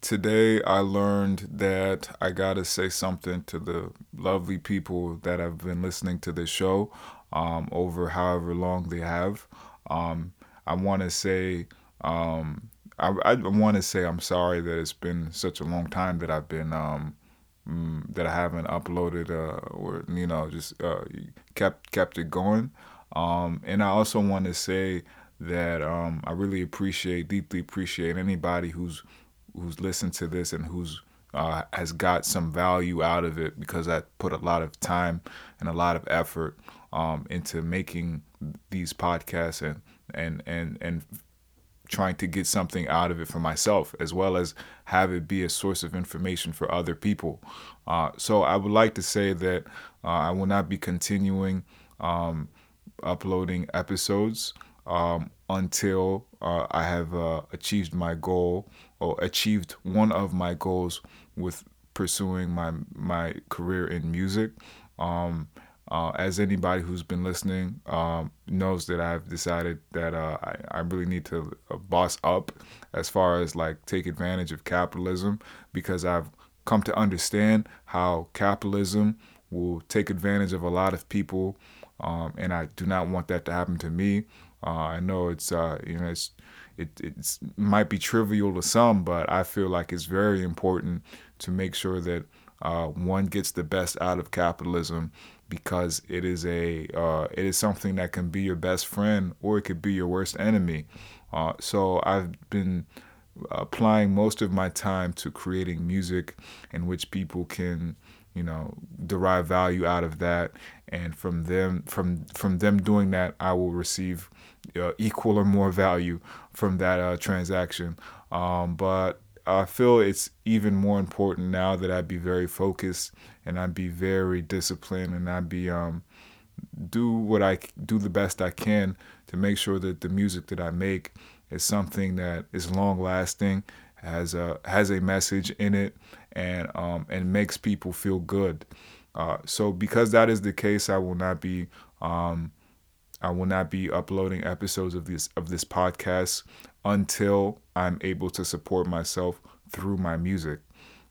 today I learned that I gotta say something to the lovely people that have been listening to this show um, over however long they have. Um, I want to say, um, I, I want to say I'm sorry that it's been such a long time that I've been um, mm, that I haven't uploaded uh, or you know just uh, kept kept it going. Um, and I also want to say that um, I really appreciate, deeply appreciate anybody who's who's listened to this and who's uh, has got some value out of it because I put a lot of time and a lot of effort um, into making these podcasts and and and and trying to get something out of it for myself as well as have it be a source of information for other people. Uh, so I would like to say that uh, I will not be continuing um, uploading episodes um, until uh, I have uh, achieved my goal or achieved one of my goals with pursuing my my career in music. Um, uh, as anybody who's been listening um, knows that I've decided that uh, I, I really need to uh, boss up as far as like take advantage of capitalism because I've come to understand how capitalism will take advantage of a lot of people um, and I do not want that to happen to me. Uh, I know it's uh, you know it's it it's, might be trivial to some, but I feel like it's very important to make sure that uh, one gets the best out of capitalism because it is a uh, it is something that can be your best friend or it could be your worst enemy. Uh, so I've been applying most of my time to creating music in which people can you know derive value out of that. And from them from from them doing that i will receive uh, equal or more value from that uh, transaction. Um, but i feel it's even more important now that i be very focused and i be very disciplined and i be um, do what i do the best i can to make sure that the music that i make is something that is long lasting has a has a message in it and um, and makes people feel good. Uh, so because that is the case, I will not be um, I will not be uploading episodes of this of this podcast until I'm able to support myself through my music.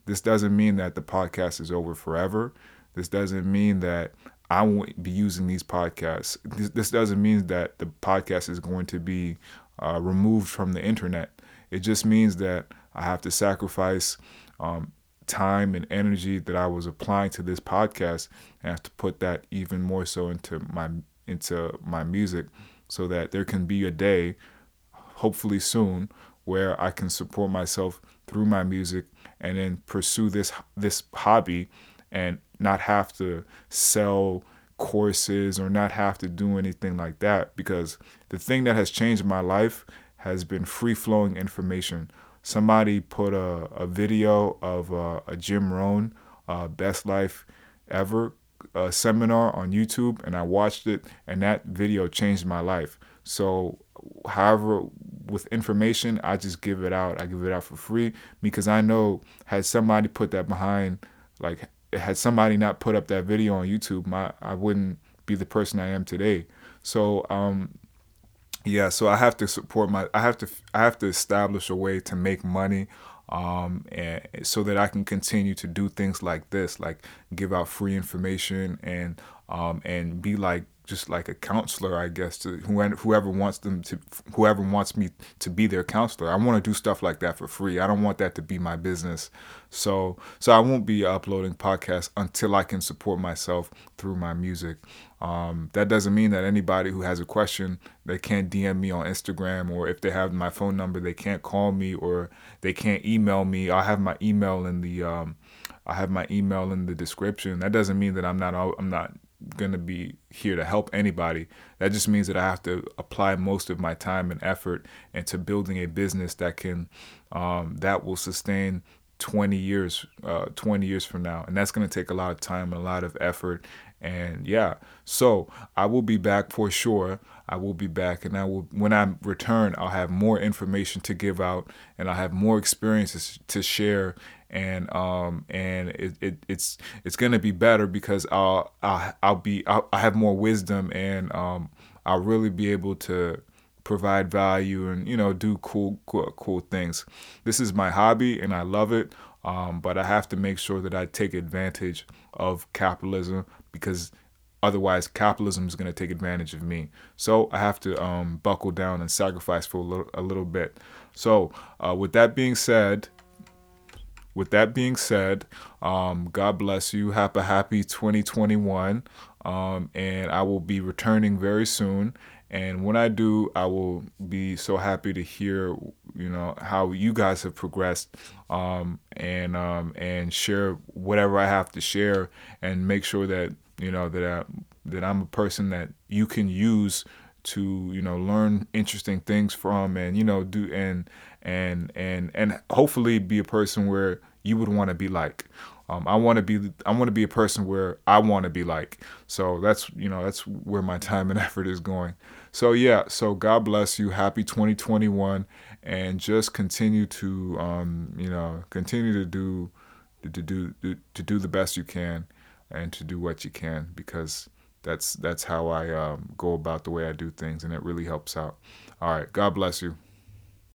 This doesn't mean that the podcast is over forever. This doesn't mean that I won't be using these podcasts. This, this doesn't mean that the podcast is going to be uh, removed from the internet. It just means that I have to sacrifice um, time and energy that I was applying to this podcast and have to put that even more so into my into my music so that there can be a day hopefully soon where I can support myself through my music and then pursue this this hobby and not have to sell courses or not have to do anything like that because the thing that has changed my life has been free flowing information somebody put a, a video of uh, a Jim Rohn uh, best life ever uh, seminar on YouTube, and I watched it, and that video changed my life. So, however, with information, I just give it out. I give it out for free because I know had somebody put that behind, like had somebody not put up that video on YouTube, my I wouldn't be the person I am today. So, um, yeah so i have to support my i have to i have to establish a way to make money um, and so that I can continue to do things like this, like give out free information and um, and be like just like a counselor, I guess, to whoever wants them to, whoever wants me to be their counselor. I want to do stuff like that for free. I don't want that to be my business. So, so I won't be uploading podcasts until I can support myself through my music. Um, that doesn't mean that anybody who has a question, they can't DM me on Instagram, or if they have my phone number, they can't call me, or they can't email me. I have my email in the, um, I have my email in the description. That doesn't mean that I'm not, I'm not going to be here to help anybody. That just means that I have to apply most of my time and effort into building a business that can um, that will sustain 20 years uh, 20 years from now and that's going to take a lot of time and a lot of effort and yeah so i will be back for sure i will be back and i will when i return i'll have more information to give out and i'll have more experiences to share and um and it, it it's it's gonna be better because I'll I'll, I'll be I'll, I have more wisdom and um I'll really be able to provide value and you know do cool cool, cool things. This is my hobby and I love it. Um, but I have to make sure that I take advantage of capitalism because otherwise capitalism is going to take advantage of me. So I have to um, buckle down and sacrifice for a little, a little bit. So uh, with that being said, with that being said, um, God bless you. Have a happy 2021. Um, and I will be returning very soon. And when I do, I will be so happy to hear, you know, how you guys have progressed, um, and um, and share whatever I have to share, and make sure that you know that I, that I'm a person that you can use to you know learn interesting things from, and you know do and and and and hopefully be a person where you would want to be like. Um, I want to be I want to be a person where I want to be like. So that's you know that's where my time and effort is going. So yeah, so God bless you. Happy 2021, and just continue to um, you know continue to do to do to do the best you can, and to do what you can because that's that's how I um, go about the way I do things, and it really helps out. All right, God bless you.